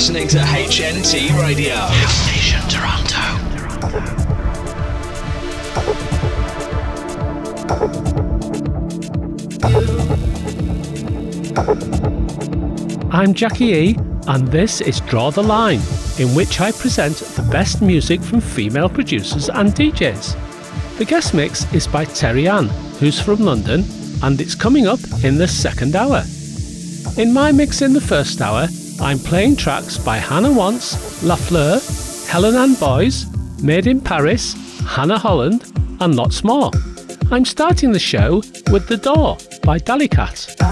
listening to HNT Radio. Nation Toronto. I'm Jackie E, and this is Draw the Line, in which I present the best music from female producers and DJs. The guest mix is by Terry Ann, who's from London, and it's coming up in the second hour. In my mix in the first hour, I'm playing tracks by Hannah Wants, La Fleur, Helen and Boys, Made in Paris, Hannah Holland, and lots more. I'm starting the show with The Door by Dalicat.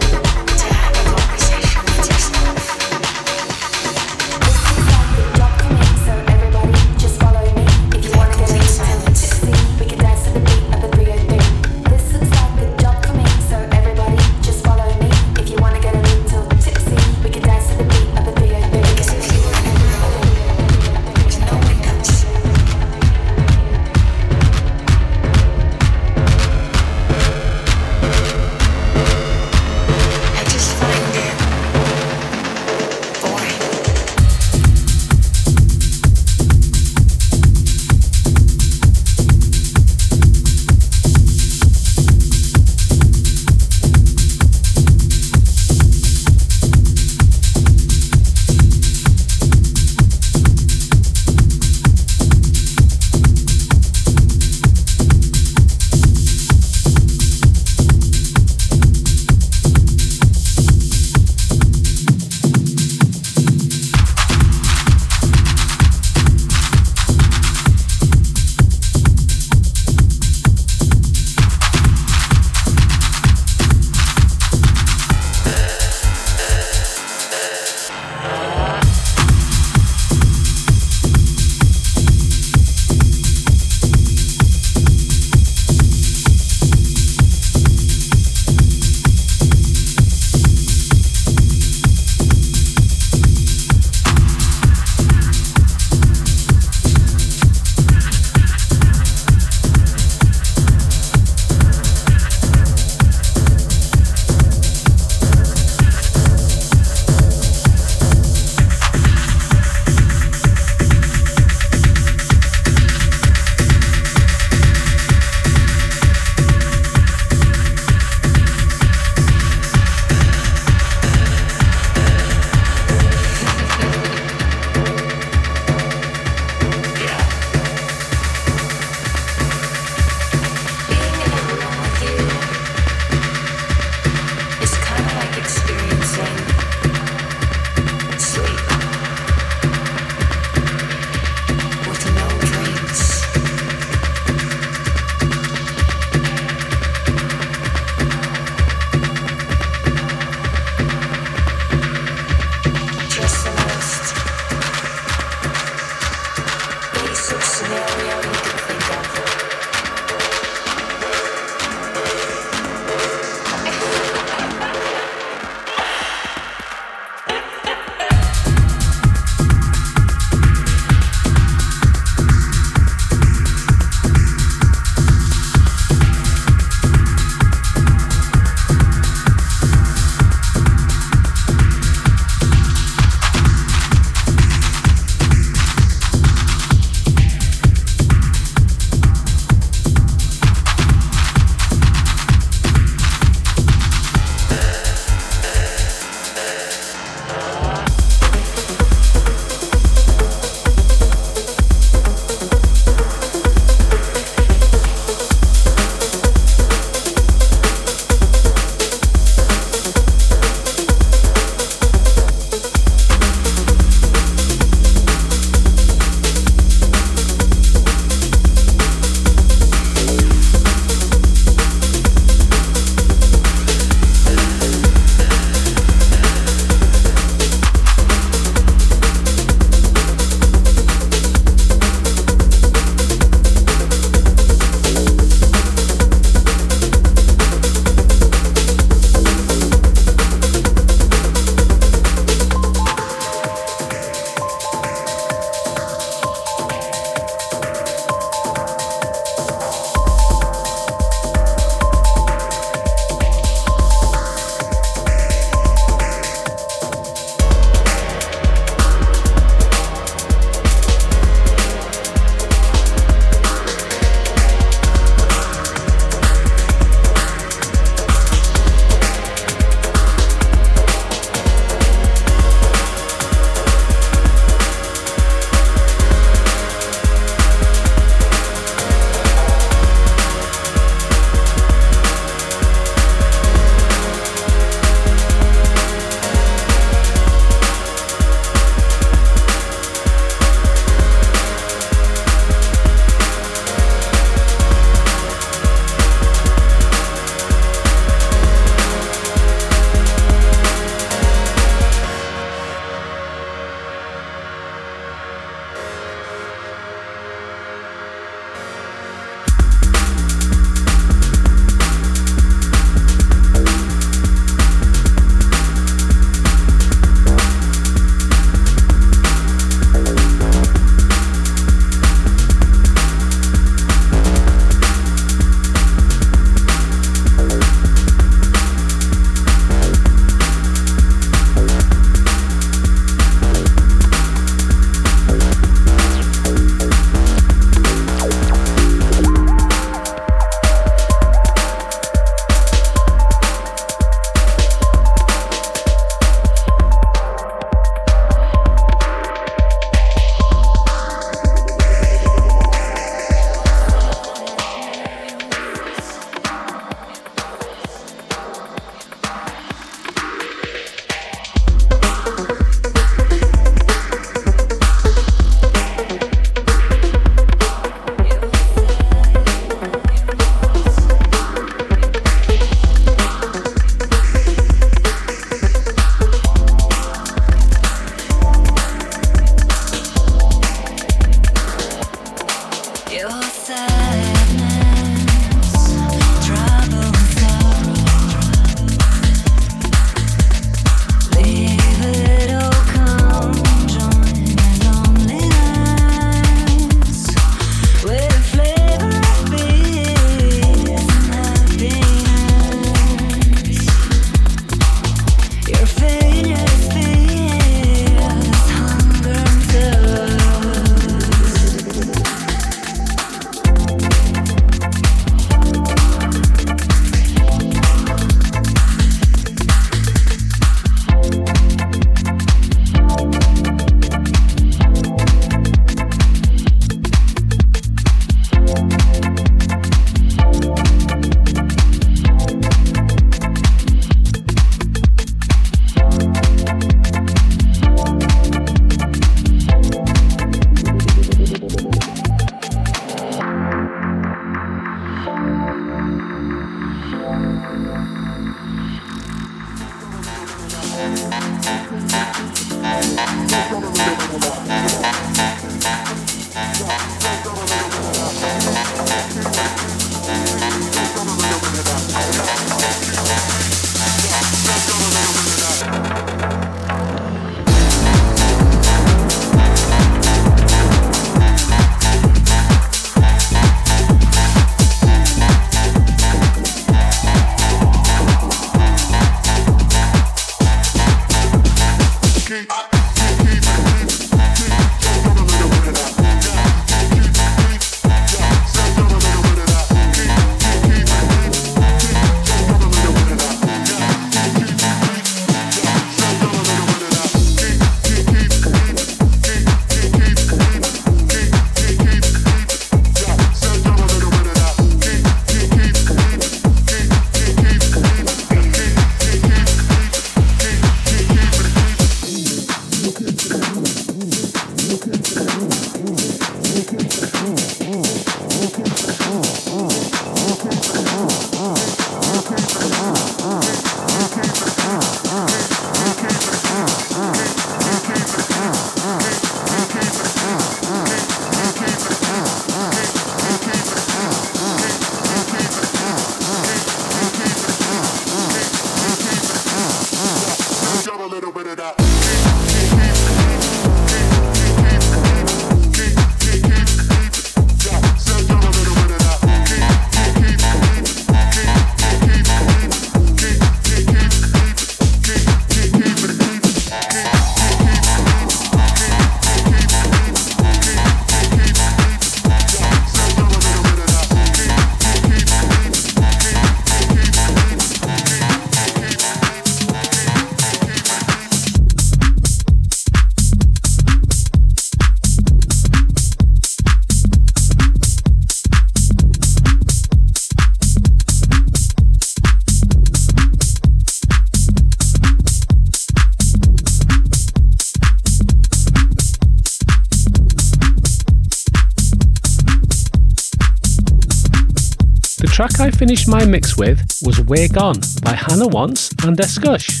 Finished my mix with was We're Gone by Hannah Wants and Escush.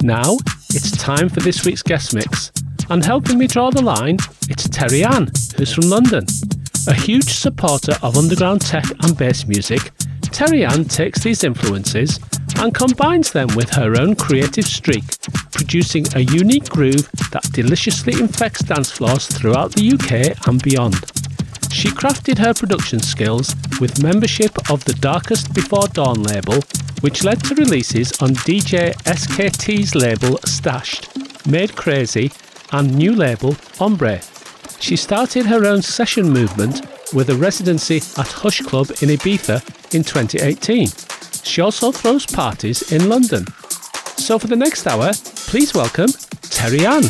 Now, it's time for this week's guest mix, and helping me draw the line, it's Terry Ann, who's from London. A huge supporter of underground tech and bass music, Terry Ann takes these influences and combines them with her own creative streak, producing a unique groove that deliciously infects dance floors throughout the UK and beyond. She crafted her production skills with membership of the Darkest Before Dawn label, which led to releases on DJ SKT's label Stashed, Made Crazy, and new label Ombre. She started her own session movement with a residency at Hush Club in Ibiza in 2018. She also throws parties in London. So for the next hour, please welcome Terry Ann.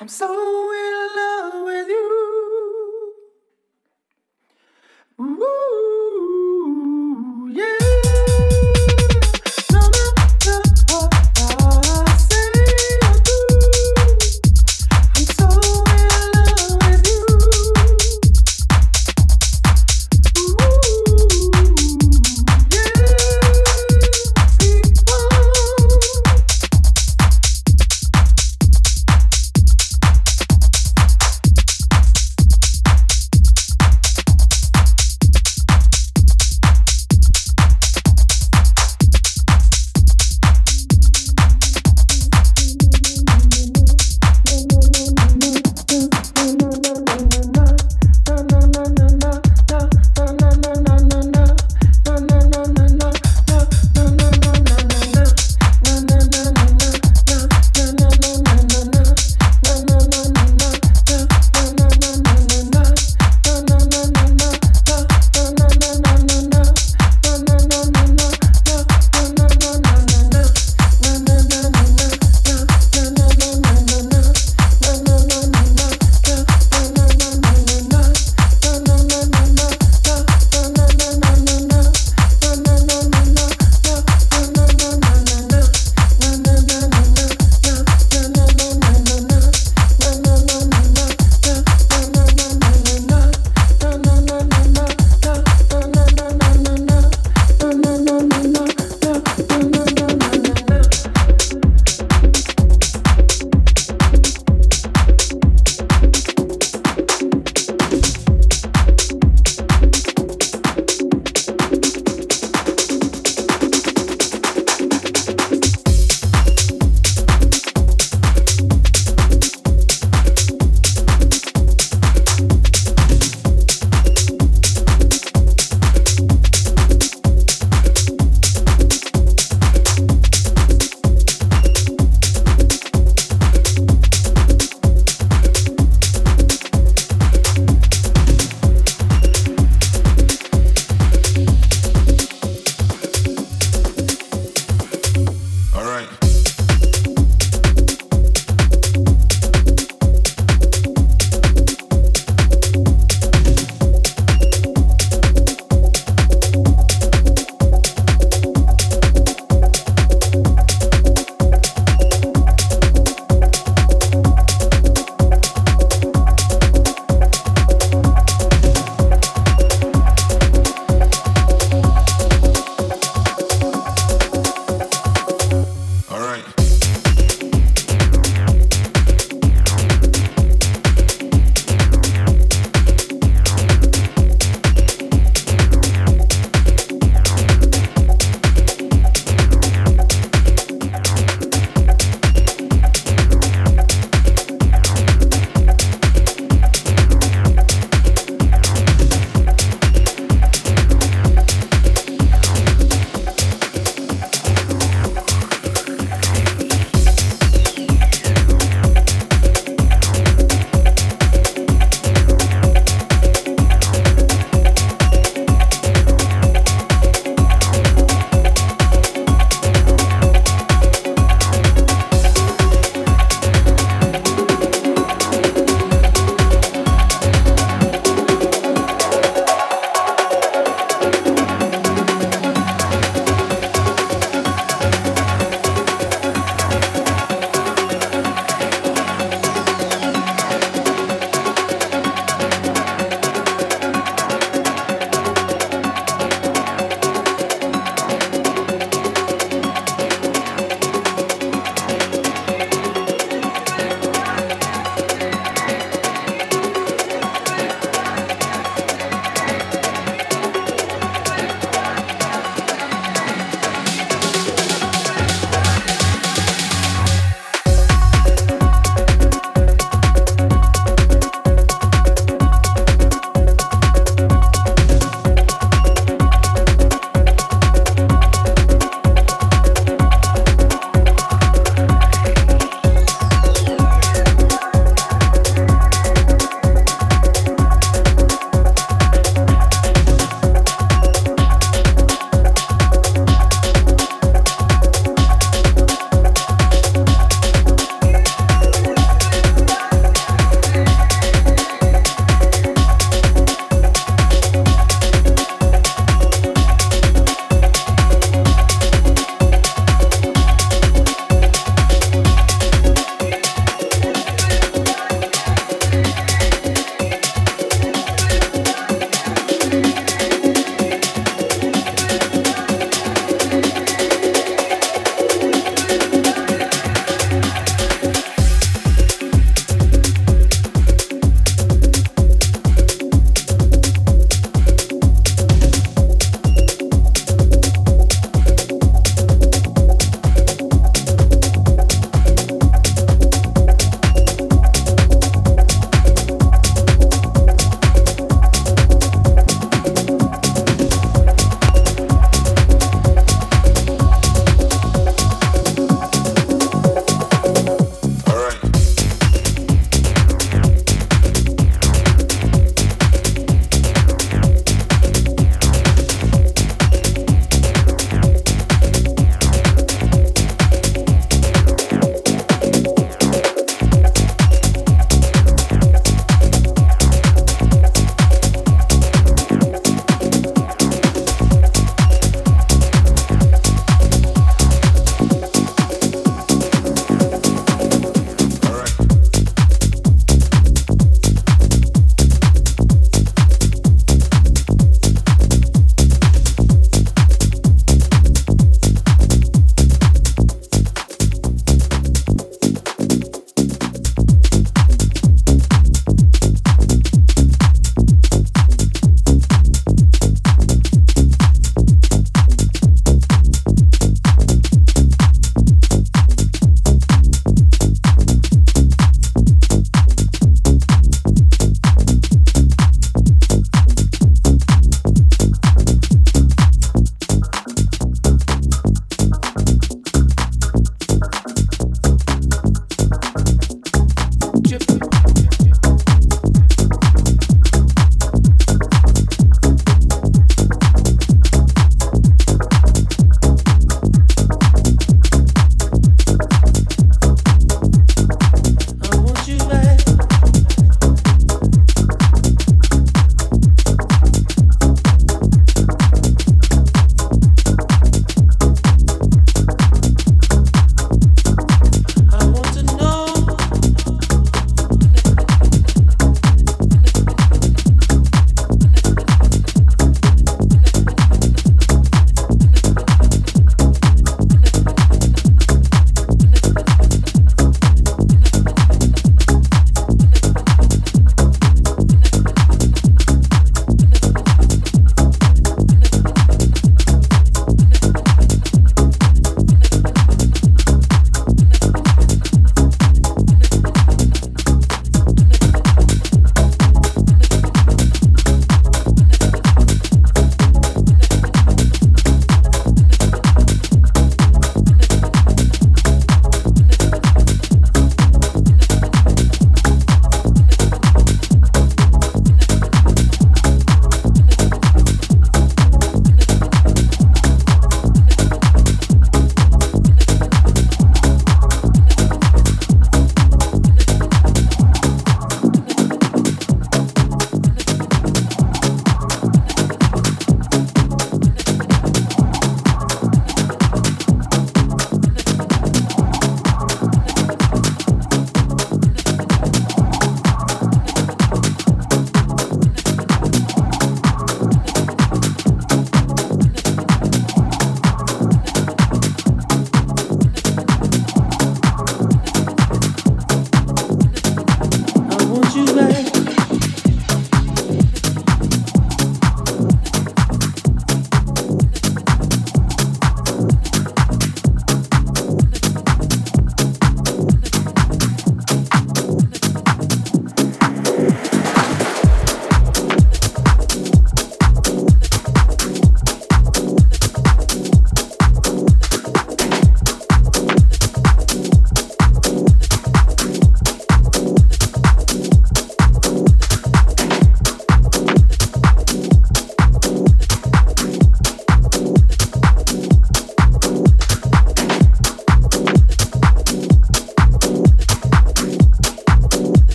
I'm so in